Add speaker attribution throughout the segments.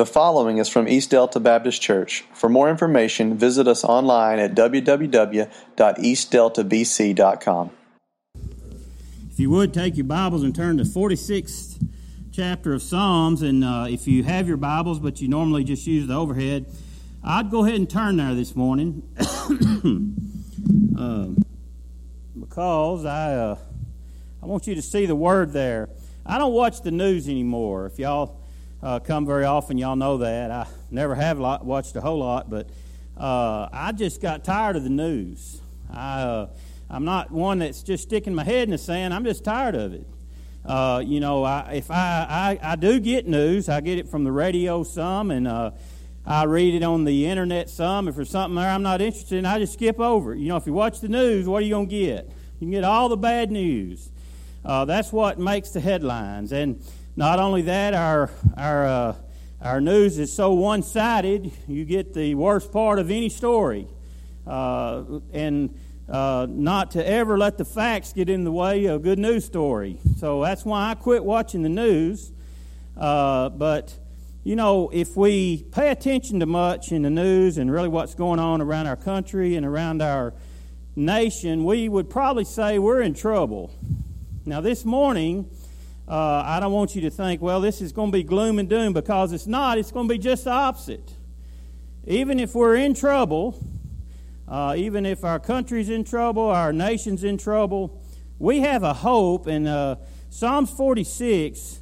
Speaker 1: The following is from East Delta Baptist Church. For more information, visit us online at www.eastdeltabc.com.
Speaker 2: If you would take your Bibles and turn to 46th chapter of Psalms, and uh, if you have your Bibles but you normally just use the overhead, I'd go ahead and turn there this morning uh, because I uh, I want you to see the word there. I don't watch the news anymore. If y'all uh, come very often. Y'all know that. I never have lot, watched a whole lot, but uh, I just got tired of the news. I, uh, I'm not one that's just sticking my head in the sand. I'm just tired of it. Uh, you know, I, if I, I, I do get news, I get it from the radio some, and uh, I read it on the internet some. If there's something there I'm not interested in, I just skip over. You know, if you watch the news, what are you going to get? You can get all the bad news. Uh, that's what makes the headlines. And not only that, our, our, uh, our news is so one sided, you get the worst part of any story. Uh, and uh, not to ever let the facts get in the way of a good news story. So that's why I quit watching the news. Uh, but, you know, if we pay attention to much in the news and really what's going on around our country and around our nation, we would probably say we're in trouble. Now, this morning, uh, I don't want you to think, well, this is going to be gloom and doom because it's not. It's going to be just the opposite. Even if we're in trouble, uh, even if our country's in trouble, our nation's in trouble, we have a hope. And uh, Psalms 46,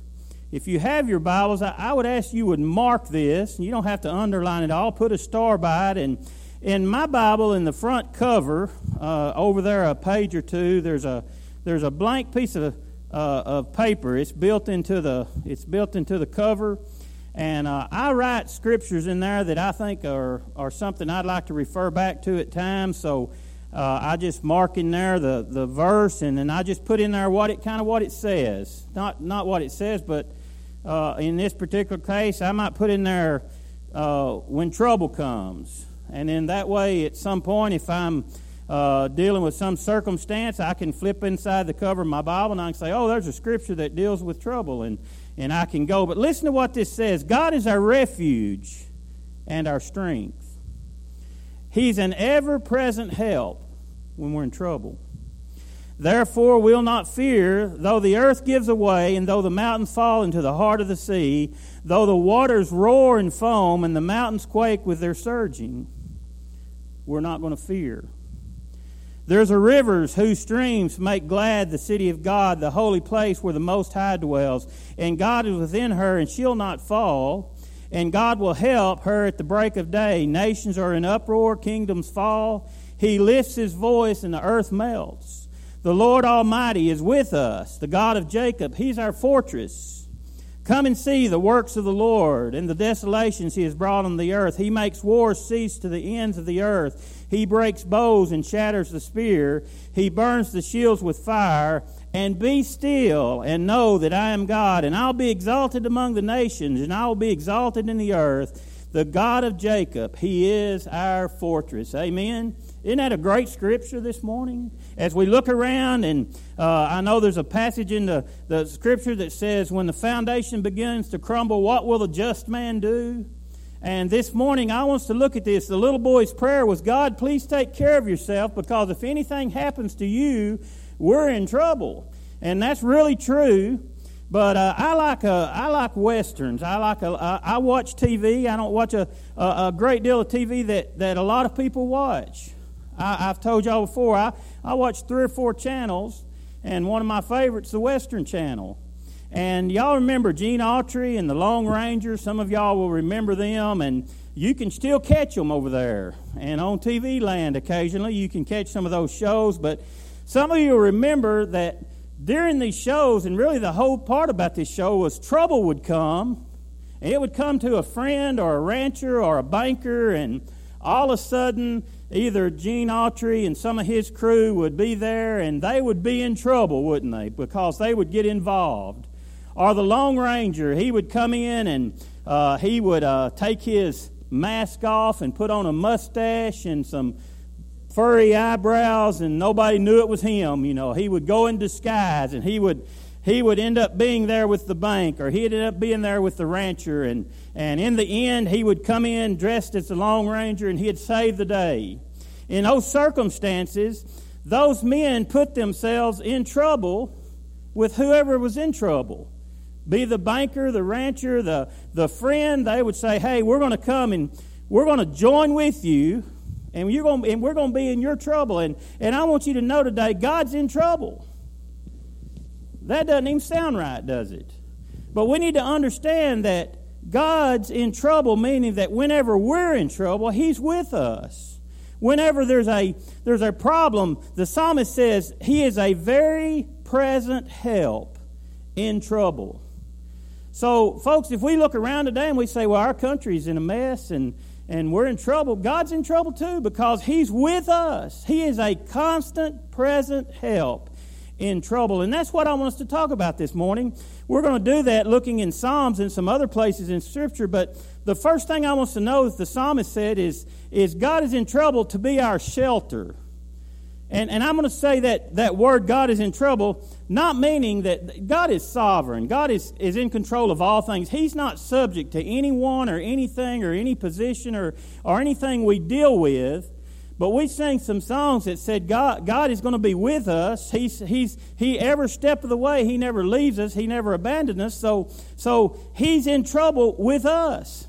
Speaker 2: if you have your Bibles, I, I, would ask you would mark this. You don't have to underline it all. Put a star by it. And in my Bible, in the front cover, uh, over there, a page or two, there's a there's a blank piece of uh, of paper. It's built into the it's built into the cover, and uh, I write scriptures in there that I think are are something I'd like to refer back to at times. So uh, I just mark in there the the verse, and then I just put in there what it kind of what it says. Not not what it says, but uh, in this particular case, I might put in there uh, when trouble comes, and then that way, at some point, if I'm uh, dealing with some circumstance, I can flip inside the cover of my Bible and I can say, oh, there's a scripture that deals with trouble, and, and I can go. But listen to what this says God is our refuge and our strength. He's an ever present help when we're in trouble. Therefore, we'll not fear, though the earth gives away, and though the mountains fall into the heart of the sea, though the waters roar and foam, and the mountains quake with their surging. We're not going to fear. There's a rivers whose streams make glad the city of God, the holy place where the Most High dwells. And God is within her, and she'll not fall. And God will help her at the break of day. Nations are in uproar, kingdoms fall. He lifts his voice, and the earth melts. The Lord Almighty is with us, the God of Jacob. He's our fortress. Come and see the works of the Lord and the desolations he has brought on the earth. He makes wars cease to the ends of the earth. He breaks bows and shatters the spear. He burns the shields with fire. And be still and know that I am God, and I'll be exalted among the nations, and I will be exalted in the earth. The God of Jacob, He is our fortress. Amen. Isn't that a great scripture this morning? As we look around, and uh, I know there's a passage in the, the scripture that says, When the foundation begins to crumble, what will the just man do? And this morning, I want us to look at this. The little boy's prayer was, God, please take care of yourself because if anything happens to you, we're in trouble. And that's really true. But uh, I like uh, I like westerns. I like a, I, I watch TV. I don't watch a, a, a, great deal of TV that, that a lot of people watch. I, have told y'all before, I, I watch three or four channels, and one of my favorites, the Western Channel. And y'all remember Gene Autry and the Lone Rangers. Some of y'all will remember them, and you can still catch them over there. And on TV land, occasionally, you can catch some of those shows. But some of you remember that during these shows, and really the whole part about this show was trouble would come. And it would come to a friend or a rancher or a banker, and all of a sudden, either Gene Autry and some of his crew would be there and they would be in trouble, wouldn't they? Because they would get involved. Or the Lone Ranger, he would come in and uh, he would uh, take his mask off and put on a mustache and some furry eyebrows and nobody knew it was him. You know, he would go in disguise and he would he would end up being there with the bank or he'd end up being there with the rancher. And, and in the end, he would come in dressed as the Lone Ranger and he'd save the day. In those circumstances, those men put themselves in trouble with whoever was in trouble. Be the banker, the rancher, the, the friend, they would say, Hey, we're going to come and we're going to join with you, and, you're going, and we're going to be in your trouble. And, and I want you to know today, God's in trouble. That doesn't even sound right, does it? But we need to understand that God's in trouble, meaning that whenever we're in trouble, He's with us. Whenever there's a, there's a problem, the psalmist says He is a very present help in trouble. So, folks, if we look around today and we say, well, our country's in a mess and, and we're in trouble, God's in trouble too because He's with us. He is a constant, present help in trouble. And that's what I want us to talk about this morning. We're going to do that looking in Psalms and some other places in Scripture. But the first thing I want us to know, as the psalmist said, is, is God is in trouble to be our shelter. And, and I'm going to say that, that word, God is in trouble, not meaning that God is sovereign. God is, is in control of all things. He's not subject to anyone or anything or any position or, or anything we deal with. But we sang some songs that said God, God is going to be with us. He's, he's, he every step of the way, He never leaves us. He never abandons us. So, so He's in trouble with us.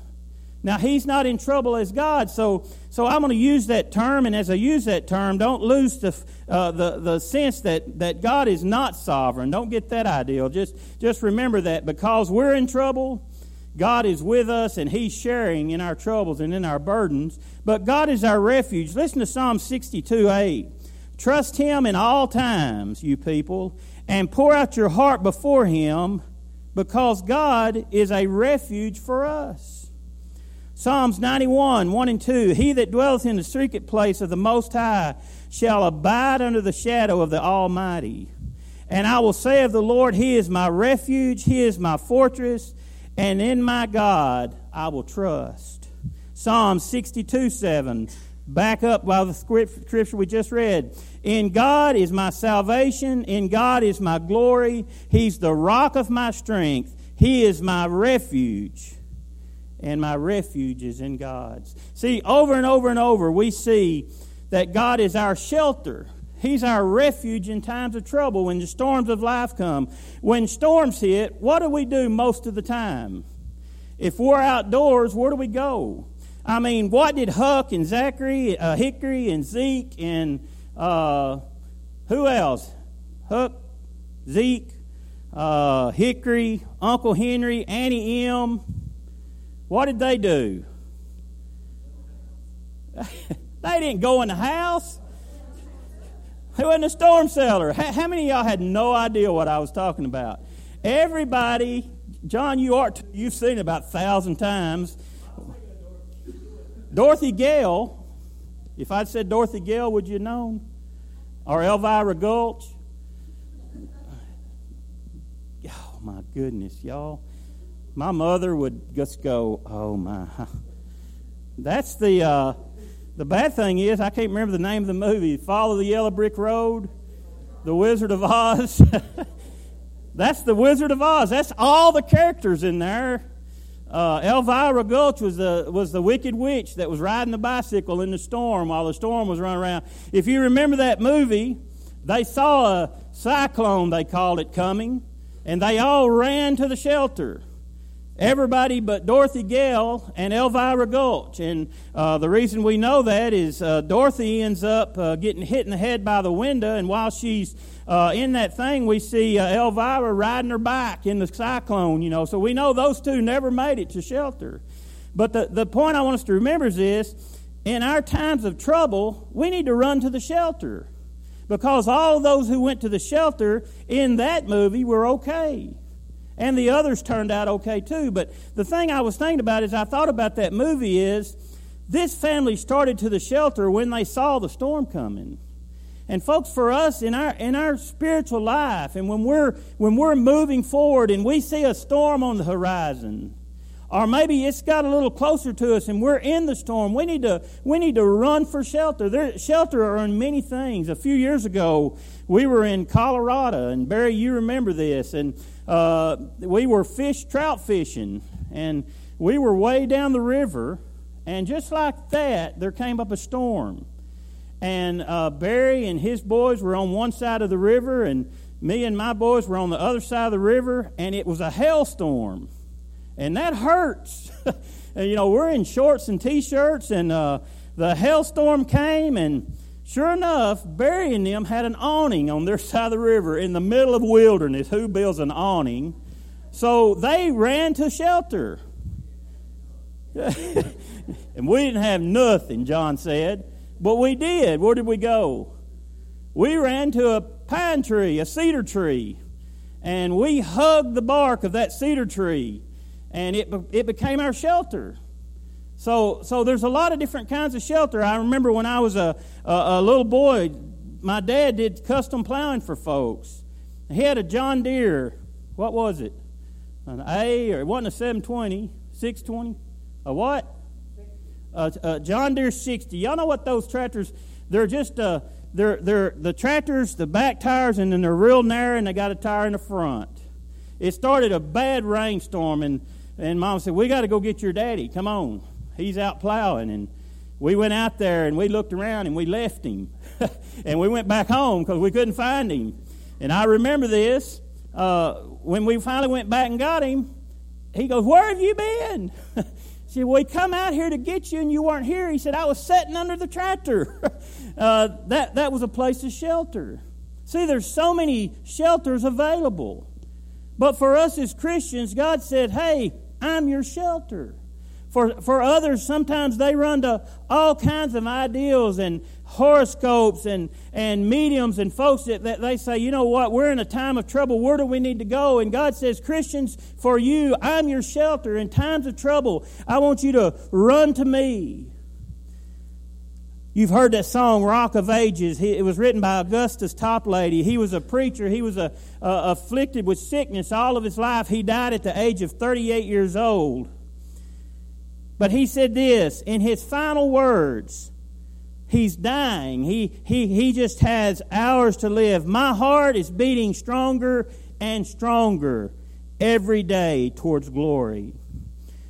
Speaker 2: Now, he's not in trouble as God, so, so I'm going to use that term, and as I use that term, don't lose the, uh, the, the sense that, that God is not sovereign. Don't get that idea. Just, just remember that because we're in trouble, God is with us, and He's sharing in our troubles and in our burdens. But God is our refuge. Listen to Psalm 62 8. Trust Him in all times, you people, and pour out your heart before Him because God is a refuge for us. Psalms 91, 1 and 2. He that dwelleth in the secret place of the Most High shall abide under the shadow of the Almighty. And I will say of the Lord, He is my refuge, He is my fortress, and in my God I will trust. Psalm 62, 7. Back up by the scripture we just read. In God is my salvation, in God is my glory. He's the rock of my strength, He is my refuge and my refuge is in God's. See, over and over and over, we see that God is our shelter. He's our refuge in times of trouble when the storms of life come. When storms hit, what do we do most of the time? If we're outdoors, where do we go? I mean, what did Huck and Zachary, uh, Hickory and Zeke and uh, who else? Huck, Zeke, uh, Hickory, Uncle Henry, Auntie Em, what did they do? they didn't go in the house. Went in the storm cellar. How many of y'all had no idea what I was talking about? Everybody, John, you are you've seen it about a thousand times. Dorothy Gale. If I'd said Dorothy Gale, would you have known? Or Elvira Gulch? Oh my goodness, y'all my mother would just go, "Oh my." That's the uh, the bad thing is I can't remember the name of the movie. Follow the Yellow Brick Road, The Wizard of Oz. That's the Wizard of Oz. That's all the characters in there. Uh, Elvira Gulch was the was the wicked witch that was riding the bicycle in the storm while the storm was running around. If you remember that movie, they saw a cyclone they called it coming, and they all ran to the shelter everybody but Dorothy Gale and Elvira Gulch. And uh, the reason we know that is uh, Dorothy ends up uh, getting hit in the head by the window, and while she's uh, in that thing, we see uh, Elvira riding her bike in the cyclone, you know. So we know those two never made it to shelter. But the, the point I want us to remember is this in our times of trouble, we need to run to the shelter. Because all those who went to the shelter in that movie were okay and the others turned out okay too. But the thing I was thinking about as I thought about that movie is this family started to the shelter when they saw the storm coming. And folks, for us in our in our spiritual life, and when we're when we're moving forward and we see a storm on the horizon, or maybe it's got a little closer to us and we're in the storm. We need to, we need to run for shelter. There, shelter are in many things. A few years ago, we were in Colorado, and Barry, you remember this, and uh, we were fish, trout fishing, and we were way down the river, and just like that, there came up a storm. And uh, Barry and his boys were on one side of the river, and me and my boys were on the other side of the river, and it was a hailstorm and that hurts. you know, we're in shorts and t-shirts, and uh, the hailstorm came, and sure enough, Barry and them had an awning on their side of the river in the middle of wilderness. Who builds an awning? So they ran to shelter. and we didn't have nothing, John said, but we did. Where did we go? We ran to a pine tree, a cedar tree, and we hugged the bark of that cedar tree and it, it became our shelter. So, so there's a lot of different kinds of shelter. I remember when I was a, a, a little boy, my dad did custom plowing for folks. He had a John Deere, what was it? An A, or it wasn't a 720, 620? A what? A, John Deere 60. Y'all know what those tractors, they're just, uh, they're, they're the tractors, the back tires, and then they're real narrow, and they got a tire in the front. It started a bad rainstorm, and and mom said, We got to go get your daddy. Come on. He's out plowing. And we went out there and we looked around and we left him. and we went back home because we couldn't find him. And I remember this. Uh, when we finally went back and got him, he goes, Where have you been? She said, We come out here to get you and you weren't here. He said, I was sitting under the tractor. uh, that, that was a place of shelter. See, there's so many shelters available. But for us as Christians, God said, Hey, I'm your shelter. For, for others, sometimes they run to all kinds of ideals and horoscopes and, and mediums and folks that, that they say, you know what, we're in a time of trouble. Where do we need to go? And God says, Christians, for you, I'm your shelter. In times of trouble, I want you to run to me. You've heard that song, Rock of Ages. it was written by Augustus Toplady. He was a preacher. He was a, afflicted with sickness all of his life. He died at the age of 38 years old. But he said this in his final words. He's dying. He, he, he just has hours to live. My heart is beating stronger and stronger every day towards glory.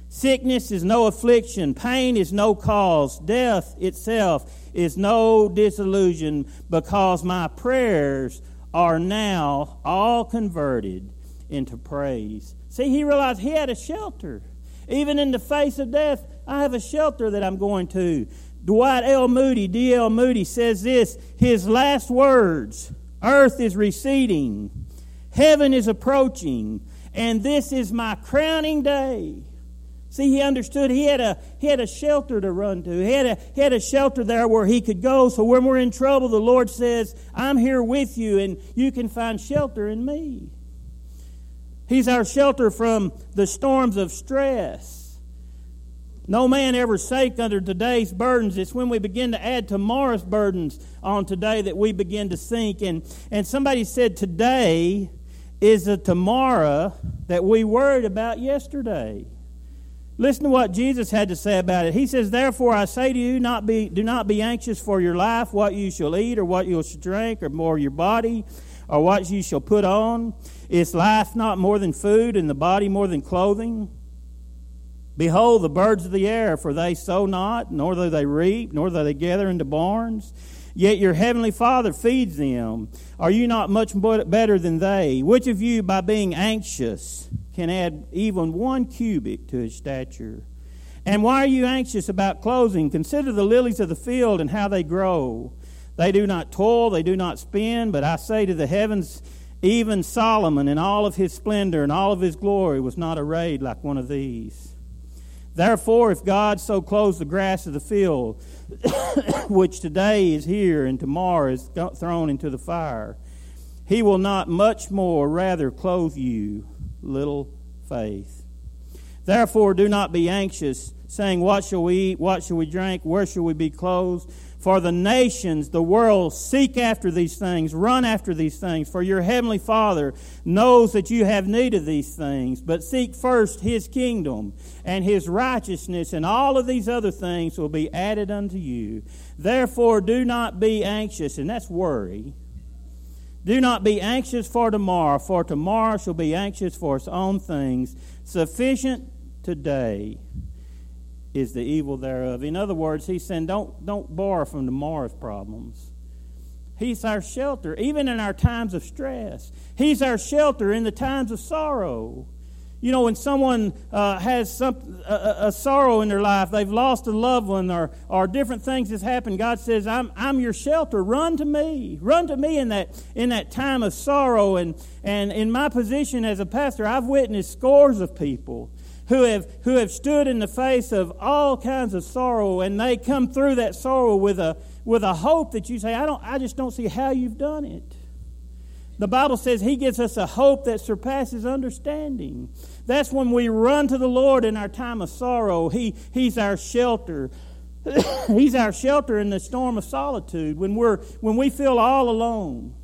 Speaker 2: Sickness is no affliction. Pain is no cause. Death itself is no disillusion because my prayers are now all converted into praise. See, he realized he had a shelter. Even in the face of death, I have a shelter that I'm going to. Dwight L. Moody, D.L. Moody says this his last words Earth is receding, heaven is approaching, and this is my crowning day. See, he understood he had a he had a shelter to run to. He had a he had a shelter there where he could go. So when we're in trouble, the Lord says, "I'm here with you, and you can find shelter in me." He's our shelter from the storms of stress. No man ever sake under today's burdens. It's when we begin to add tomorrow's burdens on today that we begin to sink. And and somebody said today is a tomorrow that we worried about yesterday. Listen to what Jesus had to say about it. He says, Therefore I say to you, not be, do not be anxious for your life, what you shall eat, or what you shall drink, or more your body, or what you shall put on. Is life not more than food, and the body more than clothing? Behold the birds of the air, for they sow not, nor do they reap, nor do they gather into barns Yet your heavenly Father feeds them. Are you not much better than they? Which of you, by being anxious, can add even one cubit to his stature? And why are you anxious about clothing? Consider the lilies of the field and how they grow. They do not toil, they do not spin, but I say to the heavens, even Solomon in all of his splendor and all of his glory was not arrayed like one of these. Therefore, if God so clothes the grass of the field, which today is here and tomorrow is thrown into the fire, he will not much more rather clothe you, little faith. Therefore, do not be anxious, saying, What shall we eat? What shall we drink? Where shall we be clothed? For the nations, the world, seek after these things, run after these things. For your heavenly Father knows that you have need of these things. But seek first his kingdom and his righteousness, and all of these other things will be added unto you. Therefore, do not be anxious, and that's worry. Do not be anxious for tomorrow, for tomorrow shall be anxious for its own things. Sufficient today is the evil thereof. In other words, he's saying don't, don't borrow from tomorrow's problems. He's our shelter, even in our times of stress. He's our shelter in the times of sorrow. You know, when someone uh, has some, a, a, sorrow in their life, they've lost a loved one, or, or different things has happened, God says, I'm, I'm your shelter. Run to me. Run to me in that, in that time of sorrow. And, and in my position as a pastor, I've witnessed scores of people who have, who have stood in the face of all kinds of sorrow and they come through that sorrow with a, with a hope that you say, I, don't, I just don't see how you've done it. The Bible says He gives us a hope that surpasses understanding. That's when we run to the Lord in our time of sorrow. He, he's our shelter. he's our shelter in the storm of solitude when, we're, when we feel all alone.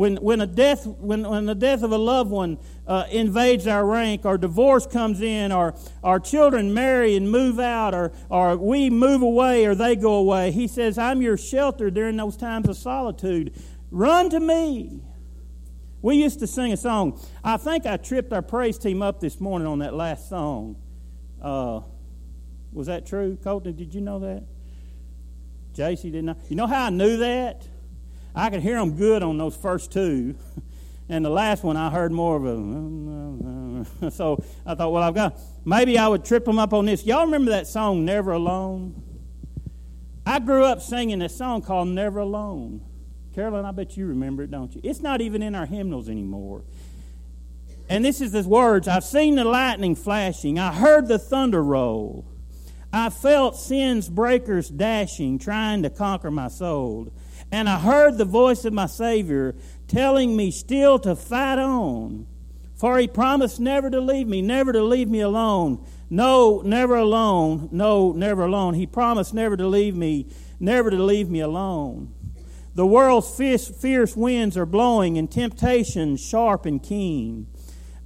Speaker 2: When, when, a death, when, when the death of a loved one uh, invades our rank, or divorce comes in, or our children marry and move out, or, or we move away or they go away, he says, I'm your shelter during those times of solitude. Run to me. We used to sing a song. I think I tripped our praise team up this morning on that last song. Uh, was that true, Colton? Did you know that? JC did not. You know how I knew that? I could hear them good on those first two. And the last one, I heard more of a. So I thought, well, I've got. Maybe I would trip them up on this. Y'all remember that song, Never Alone? I grew up singing a song called Never Alone. Carolyn, I bet you remember it, don't you? It's not even in our hymnals anymore. And this is the words I've seen the lightning flashing, I heard the thunder roll. I felt sin's breakers dashing, trying to conquer my soul. And I heard the voice of my Savior telling me still to fight on. For he promised never to leave me, never to leave me alone. No, never alone. No, never alone. He promised never to leave me, never to leave me alone. The world's fierce, fierce winds are blowing and temptation sharp and keen.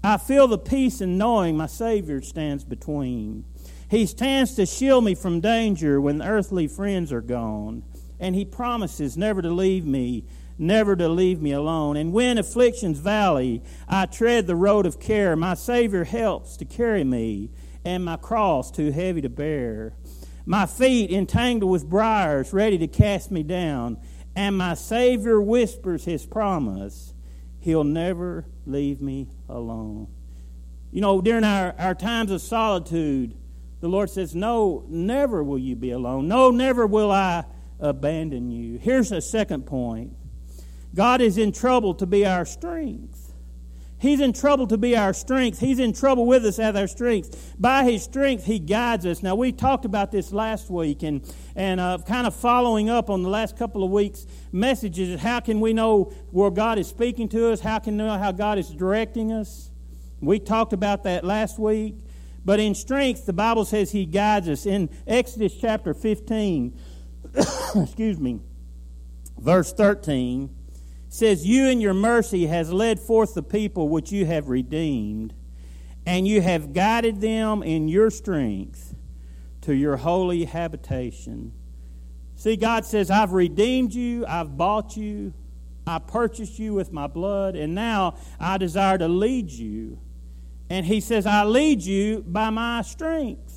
Speaker 2: I feel the peace in knowing my Savior stands between. He stands to shield me from danger when earthly friends are gone and He promises never to leave me, never to leave me alone. And when affliction's valley, I tread the road of care, my Savior helps to carry me, and my cross too heavy to bear. My feet entangled with briars, ready to cast me down, and my Savior whispers His promise He'll never leave me alone. You know, during our, our times of solitude, the Lord says, No, never will you be alone. No, never will I abandon you. Here's a second point God is in trouble to be our strength. He's in trouble to be our strength. He's in trouble with us as our strength. By His strength, He guides us. Now, we talked about this last week and, and uh, kind of following up on the last couple of weeks' messages. How can we know where God is speaking to us? How can we know how God is directing us? We talked about that last week. But in strength, the Bible says He guides us. In Exodus chapter 15, excuse me, verse 13 says, You in your mercy has led forth the people which you have redeemed, and you have guided them in your strength to your holy habitation. See, God says, I've redeemed you, I've bought you, I purchased you with my blood, and now I desire to lead you. And He says, I lead you by my strength.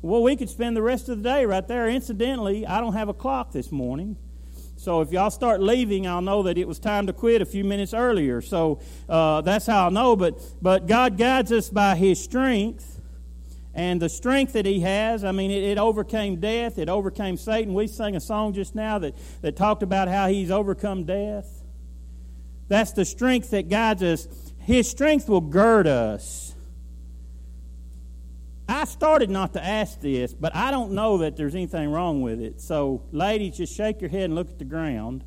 Speaker 2: Well, we could spend the rest of the day right there. Incidentally, I don't have a clock this morning. So if y'all start leaving, I'll know that it was time to quit a few minutes earlier. So uh, that's how I'll know. But, but God guides us by His strength. And the strength that He has, I mean, it, it overcame death, it overcame Satan. We sang a song just now that, that talked about how He's overcome death. That's the strength that guides us. His strength will gird us. I started not to ask this, but I don't know that there's anything wrong with it. So, ladies, just shake your head and look at the ground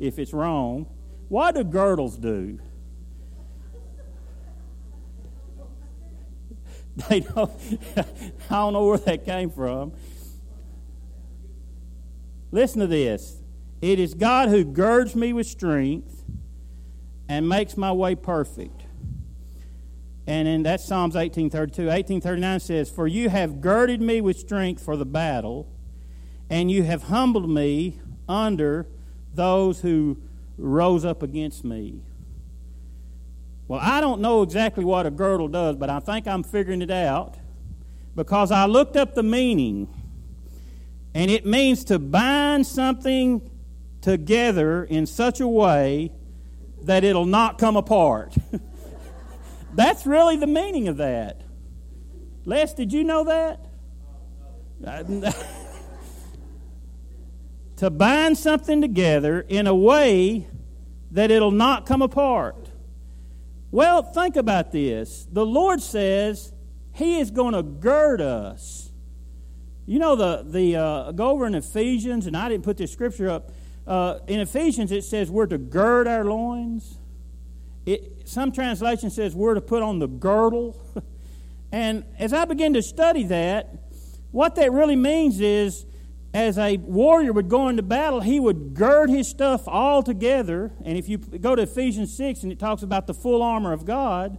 Speaker 2: if it's wrong. What do girdles do? They don't. I don't know where that came from. Listen to this. It is God who girds me with strength and makes my way perfect. And in that Psalms 1832, 1839 says, For you have girded me with strength for the battle, and you have humbled me under those who rose up against me. Well, I don't know exactly what a girdle does, but I think I'm figuring it out because I looked up the meaning. And it means to bind something together in such a way that it'll not come apart. That's really the meaning of that. Les, did you know that? to bind something together in a way that it'll not come apart. Well, think about this. The Lord says He is going to gird us. You know, the, the uh, go over in Ephesians, and I didn't put this scripture up. Uh, in Ephesians, it says we're to gird our loins. It, some translation says we're to put on the girdle. and as I begin to study that, what that really means is as a warrior would go into battle, he would gird his stuff all together. And if you go to Ephesians 6 and it talks about the full armor of God,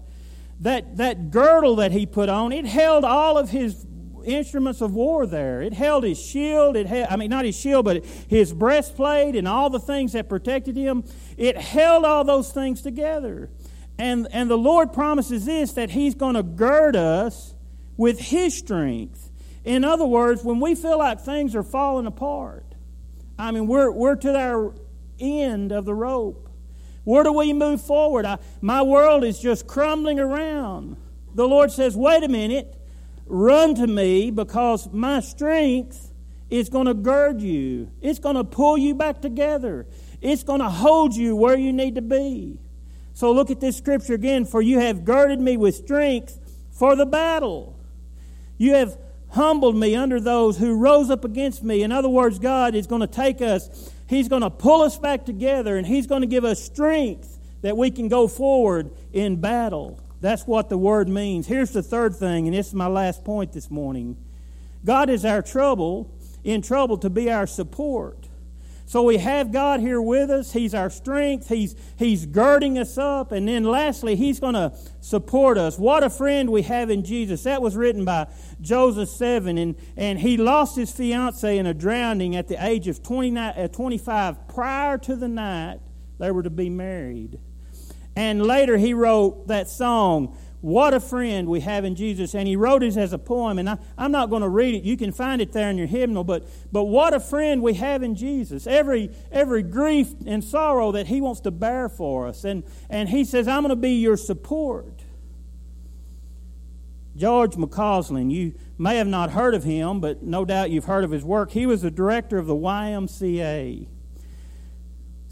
Speaker 2: that, that girdle that he put on, it held all of his instruments of war there. It held his shield, it had, I mean, not his shield, but his breastplate and all the things that protected him. It held all those things together. And, and the Lord promises this that he's going to gird us with his strength. In other words, when we feel like things are falling apart, I mean, we're, we're to our end of the rope. Where do we move forward? I, my world is just crumbling around. The Lord says, wait a minute, run to me because my strength is going to gird you, it's going to pull you back together, it's going to hold you where you need to be. So look at this scripture again. For you have girded me with strength for the battle. You have humbled me under those who rose up against me. In other words, God is going to take us, He's going to pull us back together, and He's going to give us strength that we can go forward in battle. That's what the word means. Here's the third thing, and this is my last point this morning God is our trouble, in trouble to be our support. So we have God here with us. He's our strength. He's, he's girding us up. And then lastly, He's going to support us. What a friend we have in Jesus. That was written by Joseph Scriven. And, and he lost his fiancee in a drowning at the age of 29, uh, 25 prior to the night they were to be married. And later he wrote that song, what a friend we have in Jesus. And he wrote it as a poem, and I, am not going to read it. You can find it there in your hymnal, but, but what a friend we have in Jesus. Every, every grief and sorrow that he wants to bear for us. And, and he says, I'm going to be your support. George McCausland, you may have not heard of him, but no doubt you've heard of his work. He was the director of the YMCA.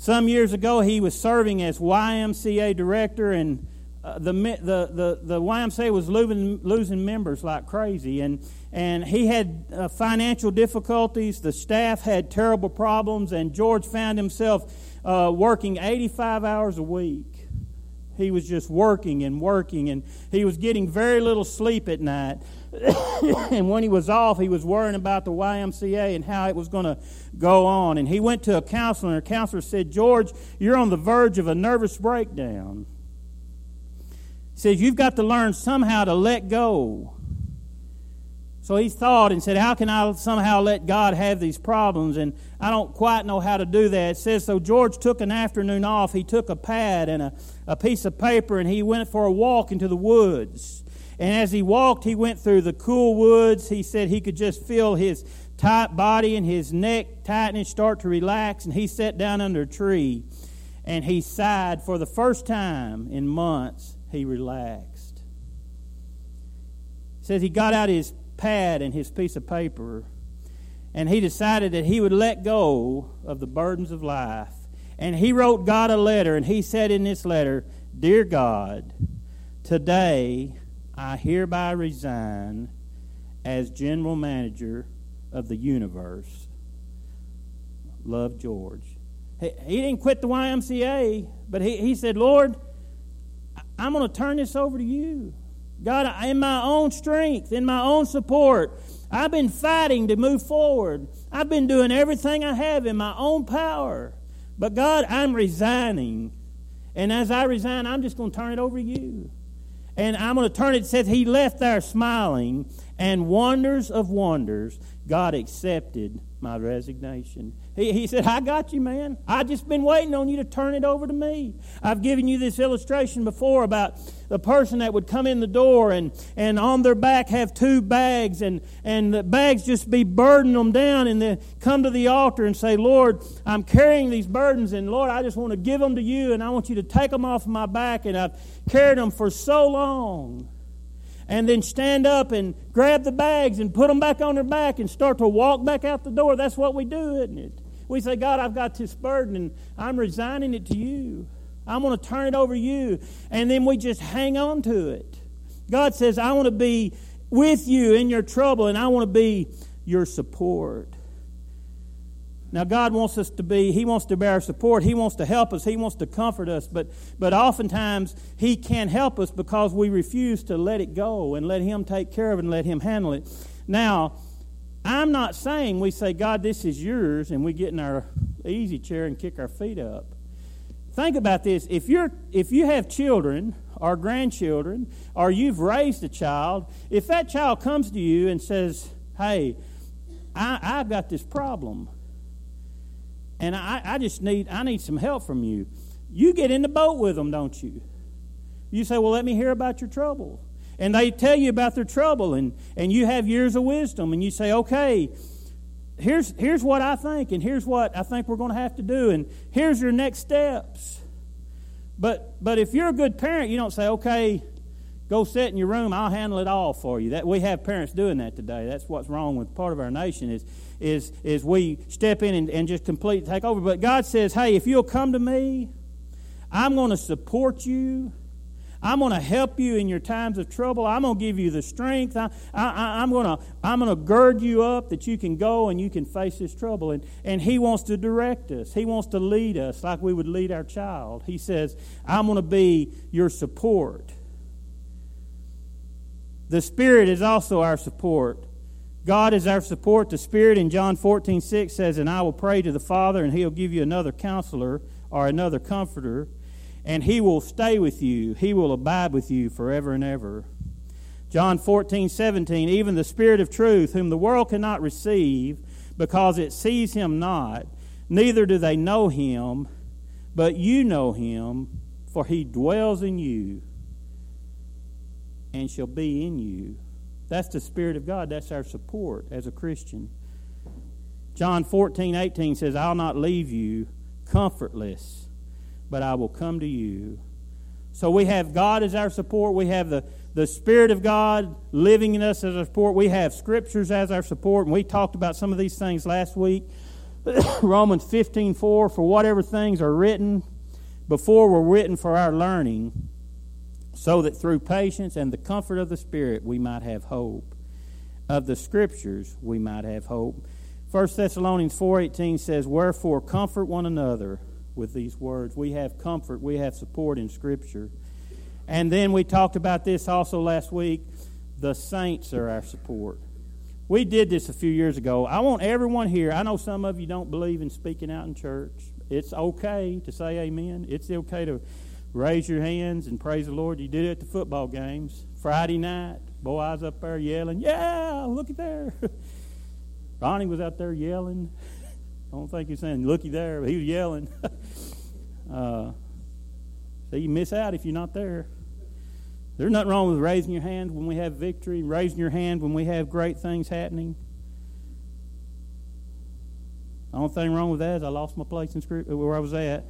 Speaker 2: Some years ago, he was serving as YMCA director, and uh, the, the, the, the YMCA was losing, losing members like crazy, and, and he had uh, financial difficulties. The staff had terrible problems, and George found himself uh, working 85 hours a week. He was just working and working, and he was getting very little sleep at night. and when he was off, he was worrying about the YMCA and how it was going to go on. And he went to a counselor, and the counselor said, George, you're on the verge of a nervous breakdown He says you've got to learn somehow to let go. So he thought and said, How can I somehow let God have these problems? And I don't quite know how to do that. It says, So George took an afternoon off. He took a pad and a, a piece of paper and he went for a walk into the woods. And as he walked, he went through the cool woods. He said he could just feel his tight body and his neck tightening start to relax. And he sat down under a tree and he sighed for the first time in months he relaxed. Says he got out his pad and his piece of paper and he decided that he would let go of the burdens of life. And he wrote God a letter, and he said in this letter, Dear God, today I hereby resign as general manager of the universe. Love George. He, he didn't quit the YMCA, but he, he said, Lord, I'm going to turn this over to you. God, in my own strength, in my own support, I've been fighting to move forward. I've been doing everything I have in my own power. But God, I'm resigning. And as I resign, I'm just going to turn it over to you. And I'm going to turn it, it says he left there smiling, and wonders of wonders, God accepted my resignation. He, said, I got you, man. i just been waiting on you to turn it over to me. I've given you this illustration before about the person that would come in the door and, and on their back have two bags, and, and the bags just be burdening them down, and then come to the altar and say, Lord, I'm carrying these burdens, and Lord, I just want to give them to you, and I want you to take them off of my back, and I've carried them for so long and then stand up and grab the bags and put them back on their back and start to walk back out the door. That's what we do, isn't it? We say, God, I've got this burden and I'm resigning it to you. I'm going to turn it over to you. And then we just hang on to it. God says, I want to be with you in your trouble and I want to be your support. Now, God wants us to be, He wants to bear our support. He wants to help us. He wants to comfort us. But, but oftentimes, He can't help us because we refuse to let it go and let Him take care of it and let Him handle it. Now, I'm not saying we say, God, this is yours, and we get in our easy chair and kick our feet up. Think about this. If, you're, if you have children or grandchildren, or you've raised a child, if that child comes to you and says, Hey, I, I've got this problem and I, I just need I need some help from you. You get in the boat with them, don't you? You say, Well, let me hear about your trouble. And they tell you about their trouble, and, and you have years of wisdom, and you say, Okay, here's, here's what I think, and here's what I think we're going to have to do, and here's your next steps. But, but if you're a good parent, you don't say, Okay, go sit in your room, I'll handle it all for you. That, we have parents doing that today. That's what's wrong with part of our nation is is, is we step in and, and just completely take over. But God says, hey, if you'll come to me, I'm going to support you. I'm going to help you in your times of trouble. I'm going to give you the strength. I, I, I'm, going to, I'm going to gird you up that you can go and you can face this trouble. And, and He wants to direct us, He wants to lead us like we would lead our child. He says, I'm going to be your support. The Spirit is also our support. God is our support. The Spirit in John 14, 6 says, And I will pray to the Father, and He'll give you another counselor or another comforter, and He will stay with you. He will abide with you forever and ever. John 14, 17, Even the Spirit of truth, whom the world cannot receive, because it sees Him not, neither do they know Him, but you know Him, for He dwells in you and shall be in you. That's the Spirit of God. That's our support as a Christian. John 14, 18 says, I'll not leave you comfortless, but I will come to you. So we have God as our support. We have the, the Spirit of God living in us as our support. We have Scriptures as our support. And we talked about some of these things last week. Romans 15, 4, for whatever things are written before were written for our learning so that through patience and the comfort of the Spirit we might have hope. Of the Scriptures we might have hope. 1 Thessalonians 4.18 says, Wherefore comfort one another with these words. We have comfort, we have support in Scripture. And then we talked about this also last week. The saints are our support. We did this a few years ago. I want everyone here, I know some of you don't believe in speaking out in church. It's okay to say amen. It's okay to raise your hands and praise the Lord. You did it at the football games. Friday night, boy, I was up there yelling, Yeah, look at there. Ronnie was out there yelling. I don't think he's saying looky there, but he was yelling. uh, so you miss out if you're not there. There's nothing wrong with raising your hand when we have victory, raising your hand when we have great things happening. The only thing wrong with that is I lost my place in script where I was at.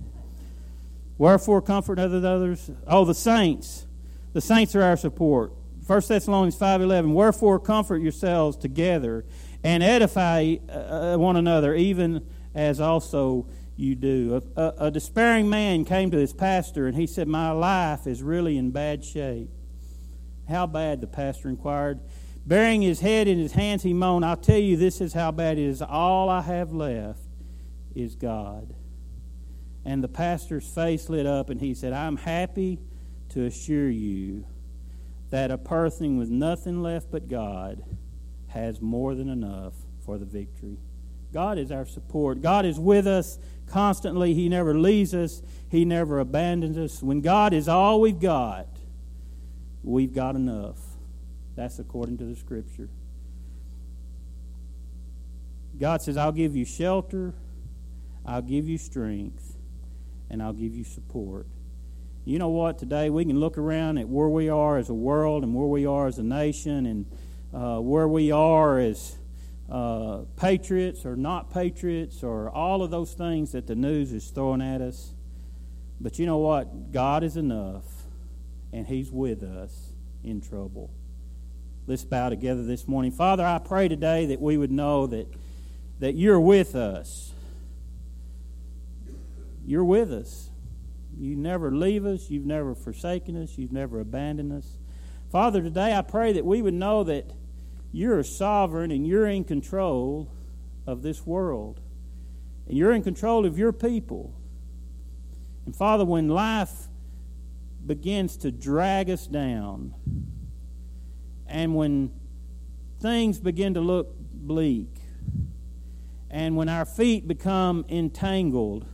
Speaker 2: Wherefore comfort other others. Oh, the saints. The saints are our support. 1 Thessalonians 5.11, Wherefore comfort yourselves together and edify uh, one another, even as also you do. A, a, a despairing man came to his pastor and he said, My life is really in bad shape. How bad? The pastor inquired. Bearing his head in his hands, he moaned, I'll tell you, this is how bad it is. All I have left is God. And the pastor's face lit up and he said, I'm happy to assure you that a person with nothing left but God has more than enough for the victory. God is our support. God is with us constantly. He never leaves us, He never abandons us. When God is all we've got, we've got enough. That's according to the Scripture. God says, I'll give you shelter, I'll give you strength, and I'll give you support. You know what? Today we can look around at where we are as a world and where we are as a nation and uh, where we are as uh, patriots or not patriots or all of those things that the news is throwing at us. But you know what? God is enough, and He's with us in trouble. Let's bow together this morning. Father, I pray today that we would know that, that you're with us. You're with us. You never leave us. You've never forsaken us. You've never abandoned us. Father, today I pray that we would know that you're sovereign and you're in control of this world. And you're in control of your people. And Father, when life begins to drag us down, and when things begin to look bleak, and when our feet become entangled,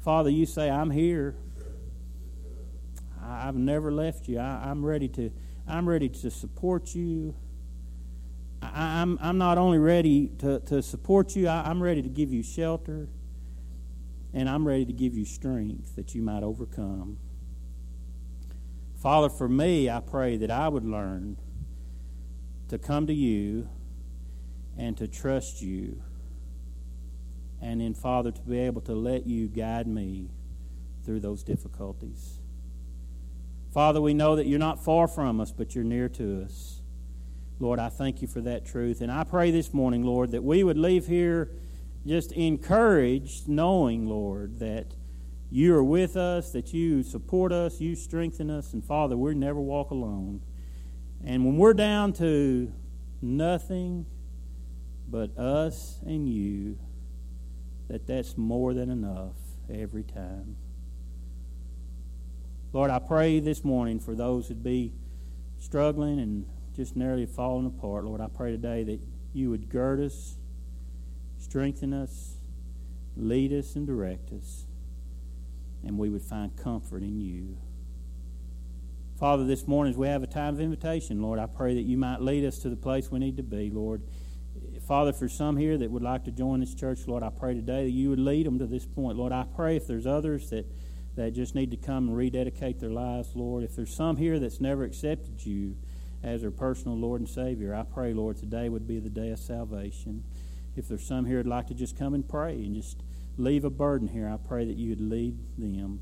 Speaker 2: Father, you say, I'm here. I've never left you. I, am ready to I'm ready to support you. I, am I'm, I'm not only ready to, to support you, I, I'm ready to give you shelter, and I'm ready to give you strength that you might overcome. Father, for me, I pray that I would learn to come to you and to trust you. And then, Father, to be able to let you guide me through those difficulties. Father, we know that you're not far from us, but you're near to us. Lord, I thank you for that truth. And I pray this morning, Lord, that we would leave here just encouraged, knowing, Lord, that you are with us, that you support us, you strengthen us, and Father, we never walk alone. And when we're down to nothing but us and you, that that's more than enough every time. Lord, I pray this morning for those who'd be struggling and just nearly falling apart. Lord, I pray today that you would gird us, strengthen us, lead us, and direct us, and we would find comfort in you. Father, this morning as we have a time of invitation, Lord, I pray that you might lead us to the place we need to be, Lord. Father, for some here that would like to join this church, Lord, I pray today that you would lead them to this point. Lord, I pray if there's others that that just need to come and rededicate their lives, Lord. If there's some here that's never accepted you as their personal Lord and Savior, I pray, Lord, today would be the day of salvation. If there's some here that'd like to just come and pray and just leave a burden here, I pray that you would lead them.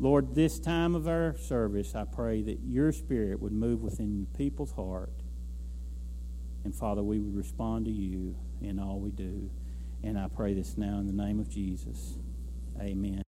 Speaker 2: Lord, this time of our service, I pray that your Spirit would move within people's heart. And Father, we would respond to you in all we do. And I pray this now in the name of Jesus. Amen.